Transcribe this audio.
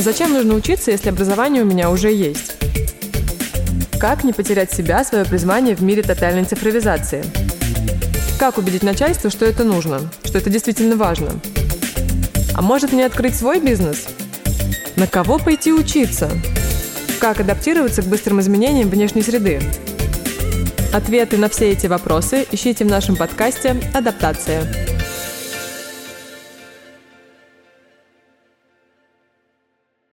Зачем нужно учиться, если образование у меня уже есть? Как не потерять себя, свое призвание в мире тотальной цифровизации? Как убедить начальство, что это нужно, что это действительно важно? А может мне открыть свой бизнес? На кого пойти учиться? Как адаптироваться к быстрым изменениям внешней среды? Ответы на все эти вопросы ищите в нашем подкасте «Адаптация».